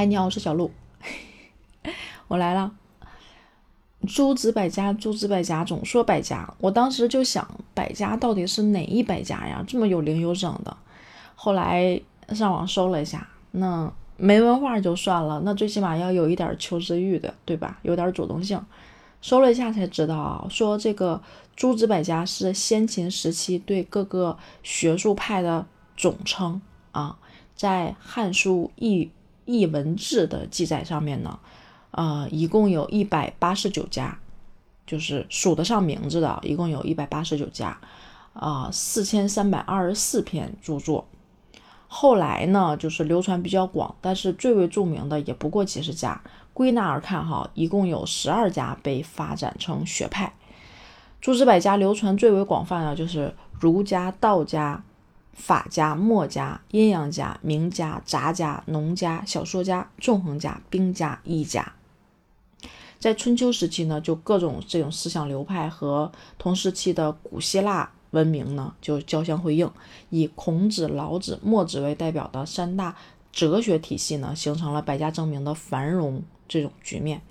嗨，你好，我是小鹿，我来了。诸子百家，诸子百家，总说百家。我当时就想，百家到底是哪一百家呀？这么有零有整的。后来上网搜了一下，那没文化就算了，那最起码要有一点求知欲的，对吧？有点主动性。搜了一下才知道啊，说这个诸子百家是先秦时期对各个学术派的总称啊。在《汉书艺译文志》的记载上面呢，呃，一共有一百八十九家，就是数得上名字的，一共有一百八十九家，啊，四千三百二十四篇著作。后来呢，就是流传比较广，但是最为著名的也不过几十家。归纳而看，哈，一共有十二家被发展成学派。诸子百家流传最为广泛的，就是儒家、道家。法家、墨家、阴阳家、名家、杂家、农家、小说家、纵横家、兵家、医家，在春秋时期呢，就各种这种思想流派和同时期的古希腊文明呢，就交相辉映。以孔子、老子、墨子为代表的三大哲学体系呢，形成了百家争鸣的繁荣这种局面。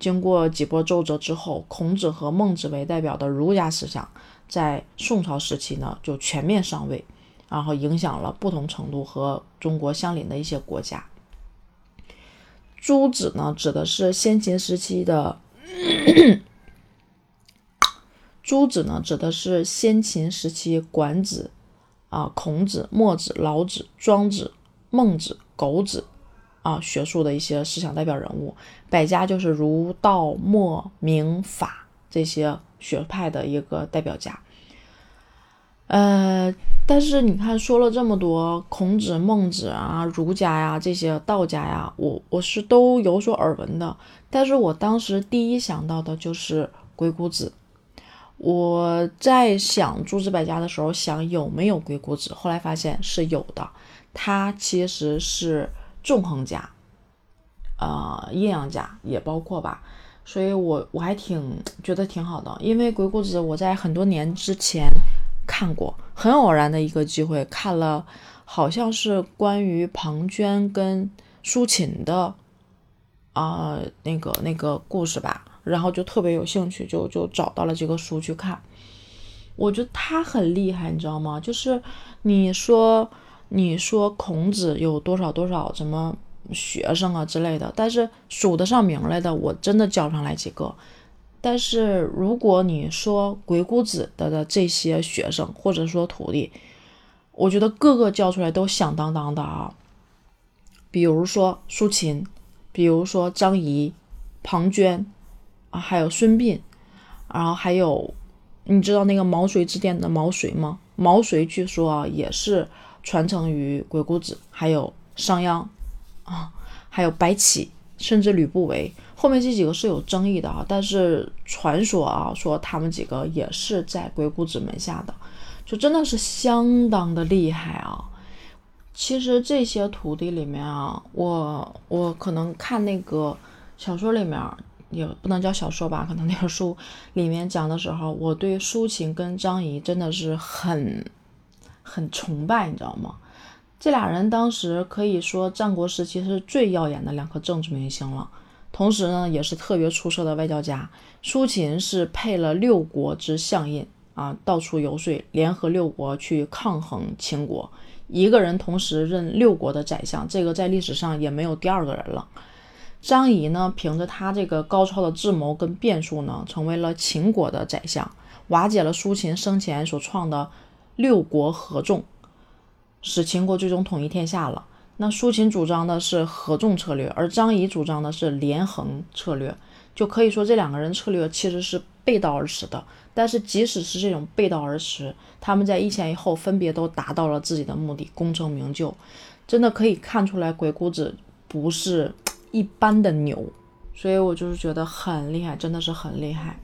经过几波周折之后，孔子和孟子为代表的儒家思想，在宋朝时期呢，就全面上位。然后影响了不同程度和中国相邻的一些国家。诸子呢，指的是先秦时期的。诸子呢，指的是先秦时期管子啊、孔子、墨子、老子、庄子、孟子、苟子啊学术的一些思想代表人物。百家就是儒、道、墨、明、法这些学派的一个代表家。呃。但是你看，说了这么多，孔子、孟子啊，儒家呀，这些道家呀，我我是都有所耳闻的。但是我当时第一想到的就是鬼谷子。我在想诸子百家的时候，想有没有鬼谷子，后来发现是有的。他其实是纵横家，呃，阴阳家也包括吧。所以我我还挺觉得挺好的，因为鬼谷子我在很多年之前。看过，很偶然的一个机会看了，好像是关于庞涓跟苏秦的啊那个那个故事吧，然后就特别有兴趣，就就找到了这个书去看。我觉得他很厉害，你知道吗？就是你说你说孔子有多少多少什么学生啊之类的，但是数得上名来的，我真的叫上来几个。但是如果你说鬼谷子的的这些学生或者说徒弟，我觉得个个教出来都响当当的啊。比如说苏秦，比如说张仪、庞涓啊，还有孙膑，然后还有你知道那个毛遂之巅的毛遂吗？毛遂据说啊也是传承于鬼谷子，还有商鞅啊，还有白起，甚至吕不韦。后面这几个是有争议的啊，但是传说啊说他们几个也是在鬼谷子门下的，就真的是相当的厉害啊。其实这些徒弟里面啊，我我可能看那个小说里面也不能叫小说吧，可能那个书里面讲的时候，我对苏秦跟张仪真的是很很崇拜，你知道吗？这俩人当时可以说战国时期是最耀眼的两颗政治明星了。同时呢，也是特别出色的外交家。苏秦是配了六国之相印啊，到处游说，联合六国去抗衡秦国。一个人同时任六国的宰相，这个在历史上也没有第二个人了。张仪呢，凭着他这个高超的智谋跟变术呢，成为了秦国的宰相，瓦解了苏秦生前所创的六国合纵，使秦国最终统一天下了。那苏秦主张的是合纵策略，而张仪主张的是连横策略，就可以说这两个人策略其实是背道而驰的。但是即使是这种背道而驰，他们在一前一后分别都达到了自己的目的，功成名就。真的可以看出来，鬼谷子不是一般的牛，所以我就是觉得很厉害，真的是很厉害。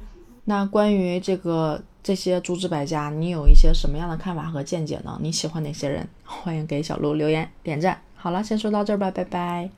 那关于这个这些诸子百家你有一些什么样的看法和见解呢？你喜欢哪些人？欢迎给小鹿留言点赞。好了先说到这儿吧拜拜。